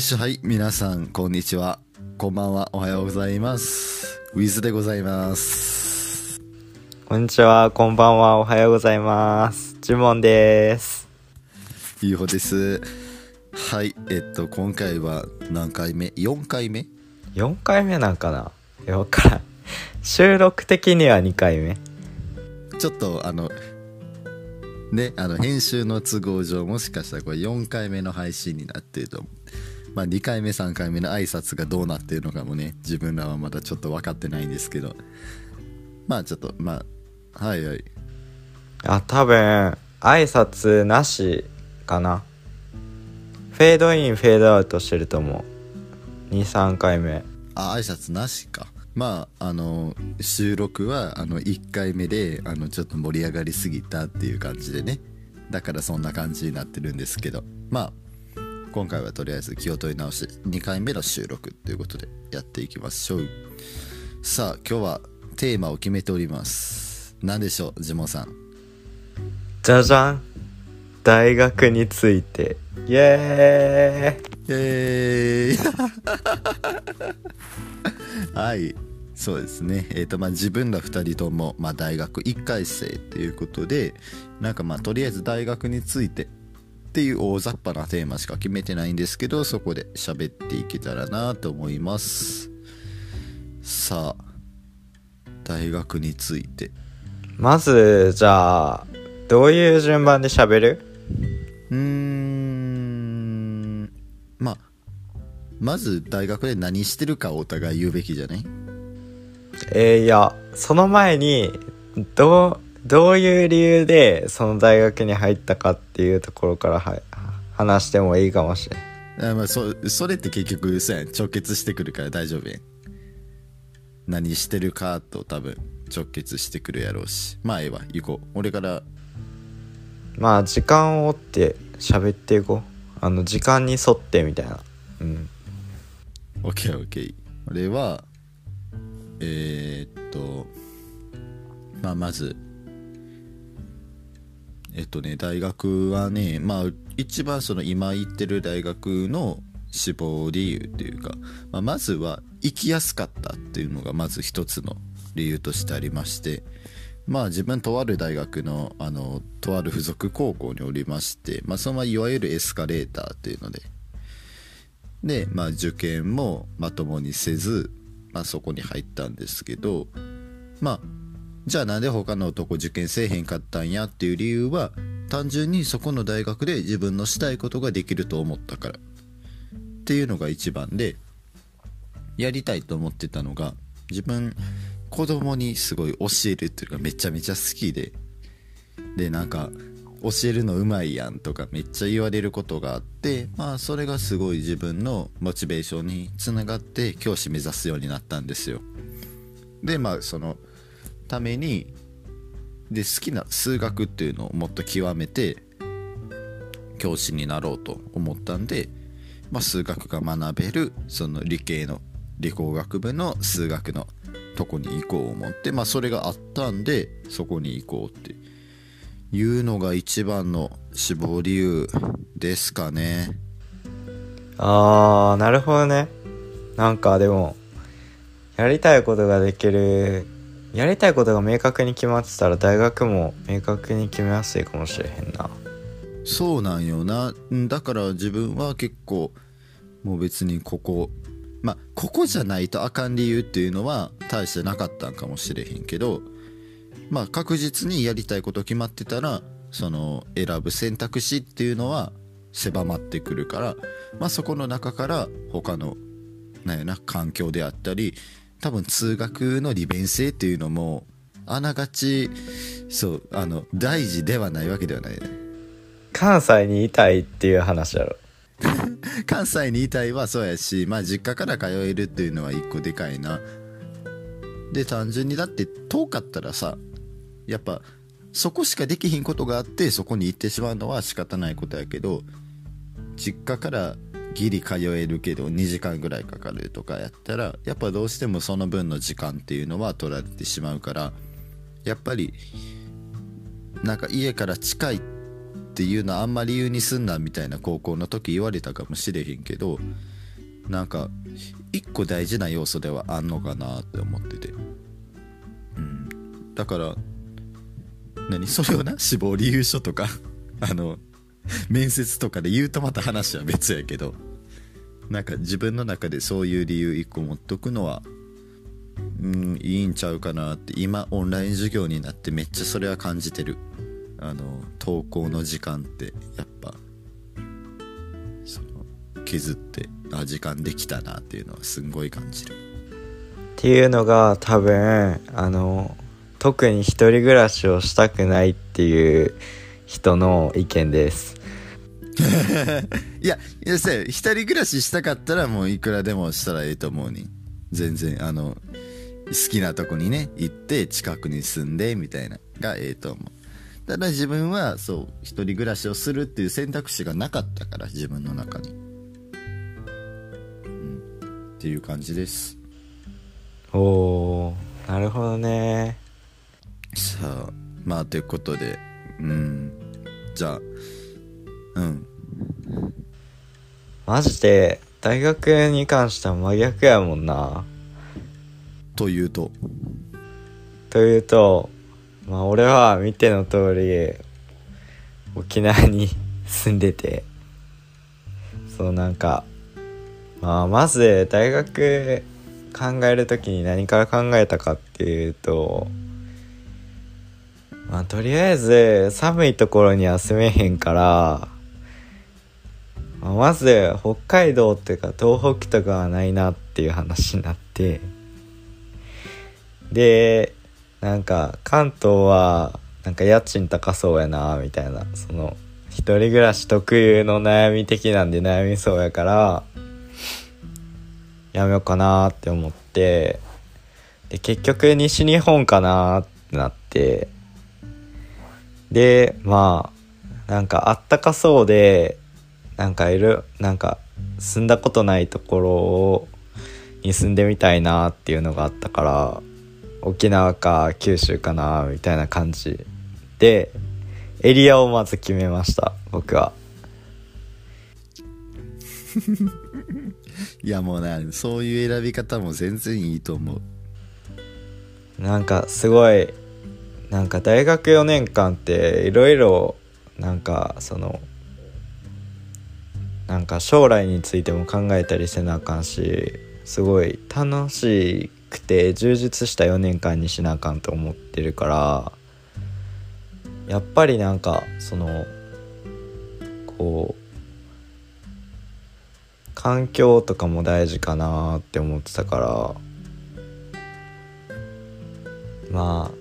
しはい皆さんこんにちは。こんばんは。おはようございます。ウィズでございます。こんにちは、こんばんは、おはようございます。ジュモンです。ゆうほです。はいえっと今回は何回目？4回目？4回目なんかな？いや、わからん。収録的には2回目。ちょっとあのねあの編集の都合上もしかしたらこれ4回目の配信になってると思うまあ2回目3回目の挨拶がどうなってるのかもね自分らはまだちょっと分かってないんですけどまあちょっとまあはいはいあ、多分、挨拶なしかな。フェードイン、フェードアウトしてると思う。2、3回目。あ挨拶なしかまああの収録はあの1回目であのちょっと盛り上がりすぎたっていう感じでねだからそんな感じになってるんですけどまあ今回はとりあえず気を取り直して2回目の収録ということでやっていきましょう。さあ今日はテーマを決めております。何でしょうジモンさん。じゃじゃん大学について。イエーイ。えー はいそうですね。えっ、とまあ自分ら2人とも、まあ、大学1回生っていうことでなんかまあとりあえず大学についてっていう大雑把なテーマしか決めてないんですけどそこで喋っていけたらなと思います。さあ大学について。まず、じゃあ、どういう順番で喋る？うーんまあまず大学で何してるかお互い言うべきじゃない？えー、いや、その前に、どう、どういう理由でその大学に入ったかっていうところからは話してもいいかもしれん。あまあそそれって結局そうやん直結してくるから大丈夫やん何してるかと多分直結してくるやろうしまあええわ行こう俺からまあ、時間を追って喋っていこう。あの、時間に沿ってみたいな。うん。OKOK 俺はえー、っとまあまずえっとね大学はねまあ一番その今行ってる大学の志望理由っていうか、まあ、まずは行きやすかったっていうのがまず一つの理由としてありましてまあ自分とある大学のあのとある付属高校におりまして、まあ、そのままいわゆるエスカレーターっていうので。で、まあ、受験もまともにせず、まあ、そこに入ったんですけどまあじゃあなんで他の男受験せえへんかったんやっていう理由は単純にそこの大学で自分のしたいことができると思ったから。っていうのが一番でやりたいと思ってたのが自分子供にすごい教えるっていうかめちゃめちゃ好きで。でなんか教えるのうまいやんとかめっちゃ言われることがあってまあそれがすごい自分のモチベーションにつながって教師目指すようになったんですよ。でまあそのためにで好きな数学っていうのをもっと極めて教師になろうと思ったんで、まあ、数学が学べるその理系の理工学部の数学のとこに行こう思って、まあ、それがあったんでそこに行こうっていうのが一番の志望理由ですかねあー、なるほどね。なんかでも、やりたいことができる、やりたいことが明確に決まってたら大学も明確に決めやすいかもしれへんな。そうなんよなだから自分は結構もう別にここまあここじゃないとあかん理由っていうのは大してなかったんかもしれへんけどまあ確実にやりたいこと決まってたらその選ぶ選択肢っていうのは狭まってくるから、まあ、そこの中から他のなんやな環境であったり多分通学の利便性っていうのもあながちそうあの大事ではないわけではないね関西にいたいっていう話やろ。関西にいたいはそうやしまあ実家から通えるっていうのは一個でかいなで単純にだって遠かったらさやっぱそこしかできひんことがあってそこに行ってしまうのは仕方ないことやけど実家からギリ通えるけど2時間ぐらいかかるとかやったらやっぱどうしてもその分の時間っていうのは取られてしまうからやっぱりなんか家から近いっていうのはあんまり理由にすんなみたいな高校の時言われたかもしれへんけどなんか一個大事な要素ではあんのかなって思ってて。うん。だから何？それをな？死亡理由書とか？あの 面接とかで言うとまた話は別やけどなんか自分の中でそういう理由一個持っとくのはうんいいんちゃうかなって今オンライン授業になってめっちゃそれは感じてる。あの登校の時間ってやっぱその削ってあ時間できたなっていうのはすんごい感じる。っていうのが多分あの特に一人暮らしをしたくないっていう人の意見です。いやいやさ一人暮らししたかったらもういくらでもしたらええと思うに。全然あの好きなとこにね行って近くに住んでみたいながええと思う。ただ自分はそう一人暮らしをするっていう選択肢がなかったから自分の中に。うん。っていう感じです。おーなるほどね。さあまあということでうんじゃあ。うん。マジで大学に関しては真逆やもんな。というと。というとまあ俺は見ての通り沖縄に 住んでて。そうなんかまあまず大学考える時に何から考えたかっていうとまあとりあえず寒いところには住めへんから、まあ、まず北海道っていうか東北とかはないなっていう話になってでなんか関東はなんか家賃高そうやなみたいなその一人暮らし特有の悩み的なんで悩みそうやからやめようかなって思ってで結局西日本かなってなって。でまあなんかあったかそうでなんかいるなんか住んだことないところをに住んでみたいなっていうのがあったから沖縄か九州かなみたいな感じでエリアをまず決めました僕は。いやもうねそういう選び方も全然いいと思う。なんかすごいなんか大学4年間っていろいろなんかそのなんか将来についても考えたりせなあかんしすごい楽しくて充実した4年間にしなあかんと思ってるからやっぱりなんかそのこう環境とかも大事かなって思ってたからまあ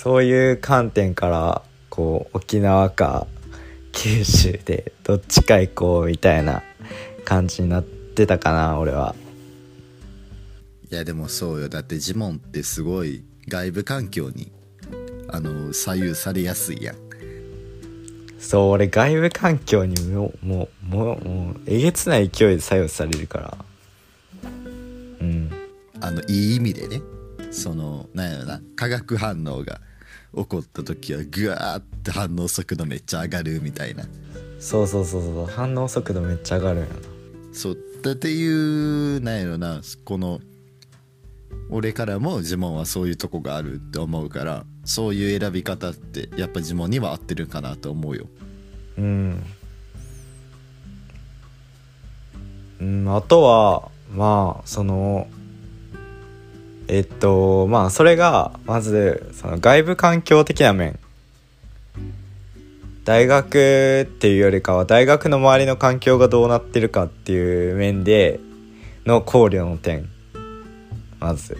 そういう観点からこう沖縄か九州でどっちか行こうみたいな感じになってたかな俺は。いやでもそうよ。だってジモンってすごい外部環境にあの左右されやすいやん。そう俺外部環境にもうもうもうもうえげつない勢いで左右されるから。うん。あのいい意味でねそのなんやろな化学反応が起こった時はグワーって反応速度めっちゃ上がるみたいな。そうそうそうそう。反応速度めっちゃ上がるんやな。そう。だっていうなんやろな。この俺からもジモンはそういうとこがあるって思うからそういう選び方ってやっぱジモンには合ってるかなと思うよ。うん、うん、あとはまあそのえっとまあそれがまずその外部環境的な面。大学っていうよりかは大学の周りの環境がどうなってるかっていう面での考慮の点。まず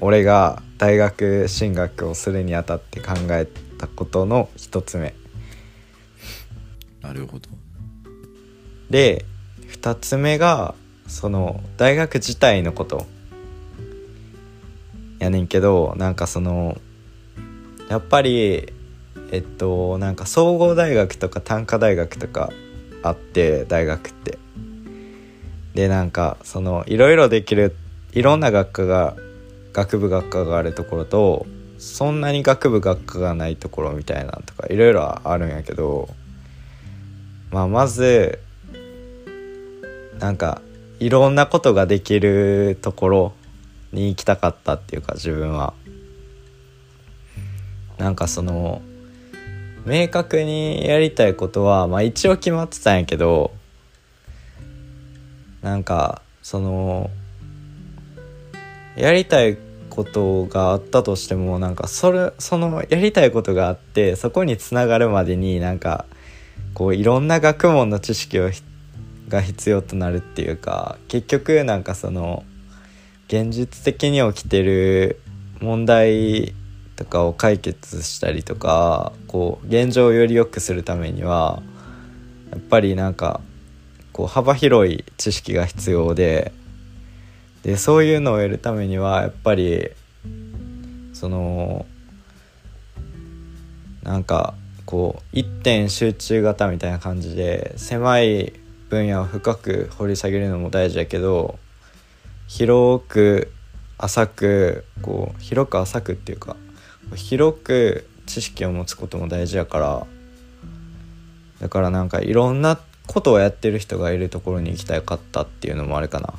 俺が大学進学をするにあたって考えたことの一つ目。なるほど。で2つ目がその大学自体のことやねんけどなんかそのやっぱりえっとなんか総合大学とか単科大学とかあって大学って。でなんかそのいろいろできるいろんな学科が学部学科があるところとそんなに学部学科がないところみたいなとかいろいろあるんやけどまあまずなんかいろんなことができるところに行きたかったっていうか自分は。なんかその明確にやりたいことはまあ一応決まってたんやけどなんかそのやりたいことがあったとしてもなんかそれそのやりたいことがあってそこにつながるまでになんかこういろんな学問の知識をが必要となるっていうか結局なんかその現実的に起きてる問題とかを解決したりとかこう現状をより良くするためにはやっぱりなんかこう幅広い知識が必要ででそういうのを得るためにはやっぱりそのなんかこう一点集中型みたいな感じで狭い分野を深く掘り下げるのも大事やけど広く浅くこう広く浅くっていうか広く知識を持つことも大事やからだからなんかいろんなことをやってる人がいるところに行きたかったっていうのもあるかな。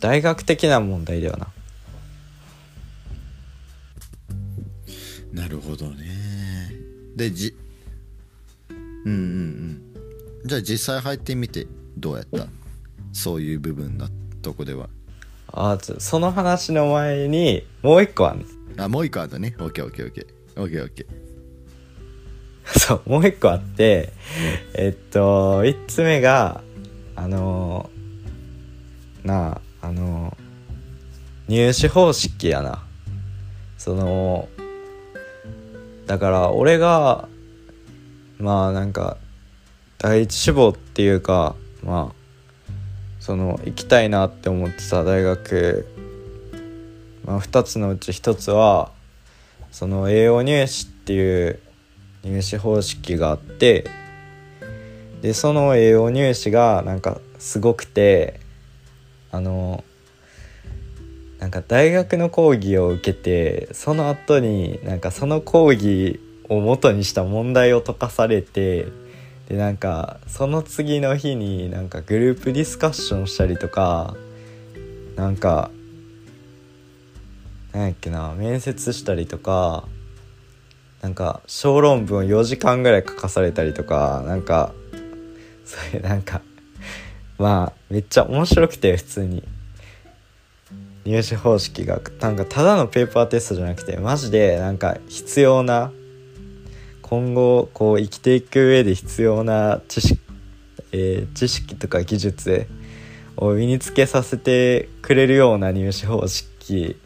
大学的な問題ではな。なるほどね。でじうんうんうん。じゃあ実際入ってみて。どうやった？そういう部分のとこでは。あその話の前にもう一個あんねあもう一個あったね。オッケーオッケーオッケー。オッケーオッケー。そうもう一個あってえっと3つ目があのなああの入試方式やな。そのだから俺がまあなんか第一志望っていうかまあその行きたいなって思ってた大学、まあ、2つのうち1つはその栄養入試っていう入試方式があってでその栄養入試がなんかすごくてあのなんか大学の講義を受けてその後になんかその講義を元にした問題を解かされてでなんかその次の日になんかグループディスカッションしたりとかなんかなんやっけな面接したりとかなんか小論文を4時間ぐらい書かされたりとかなんかそういうなんかまあめっちゃ面白くて普通に。入試方式が。なんかただのペーパーテストじゃなくてマジでなんか必要な今後こう生きていく上で必要な知識,、えー、知識とか技術を身につけさせてくれるような入試方式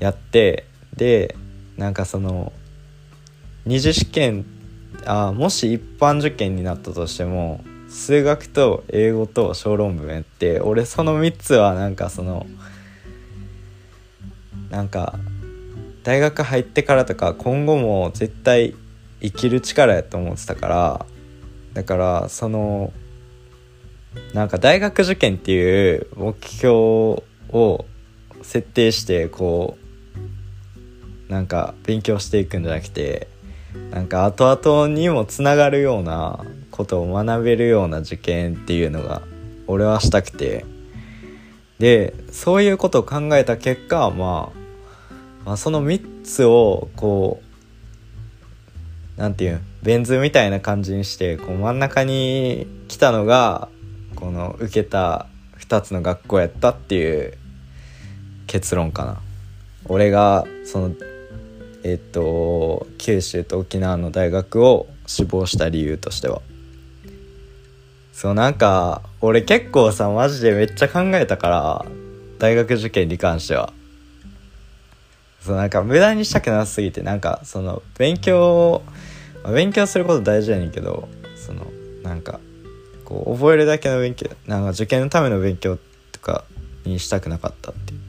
やってでなんかその二次試験あもし一般受験になったとしても数学と英語と小論文やって俺その3つはなんかそのなんか大学入ってからとか今後も絶対生きる力やと思ってたからだからそのなんか大学受験っていう目標を設定してこうなんか勉強していくんじゃなくてなんか後々にもつながるようなことを学べるような受験っていうのが俺はしたくて。でそういうことを考えた結果まあまあ、その3つをこうなんていうベン図みたいな感じにしてこう真ん中に来たのがこの受けた2つの学校やったっていう結論かな。俺がそのえっと九州と沖縄の大学を志望した理由としては。そうなんか俺結構さマジでめっちゃ考えたから大学受験に関しては。そうなんか無駄にしたくなすぎてなんかその勉強を勉強すること大事やねんけどそのなんかこう覚えるだけの勉強なんか受験のための勉強とかにしたくなかったっていう。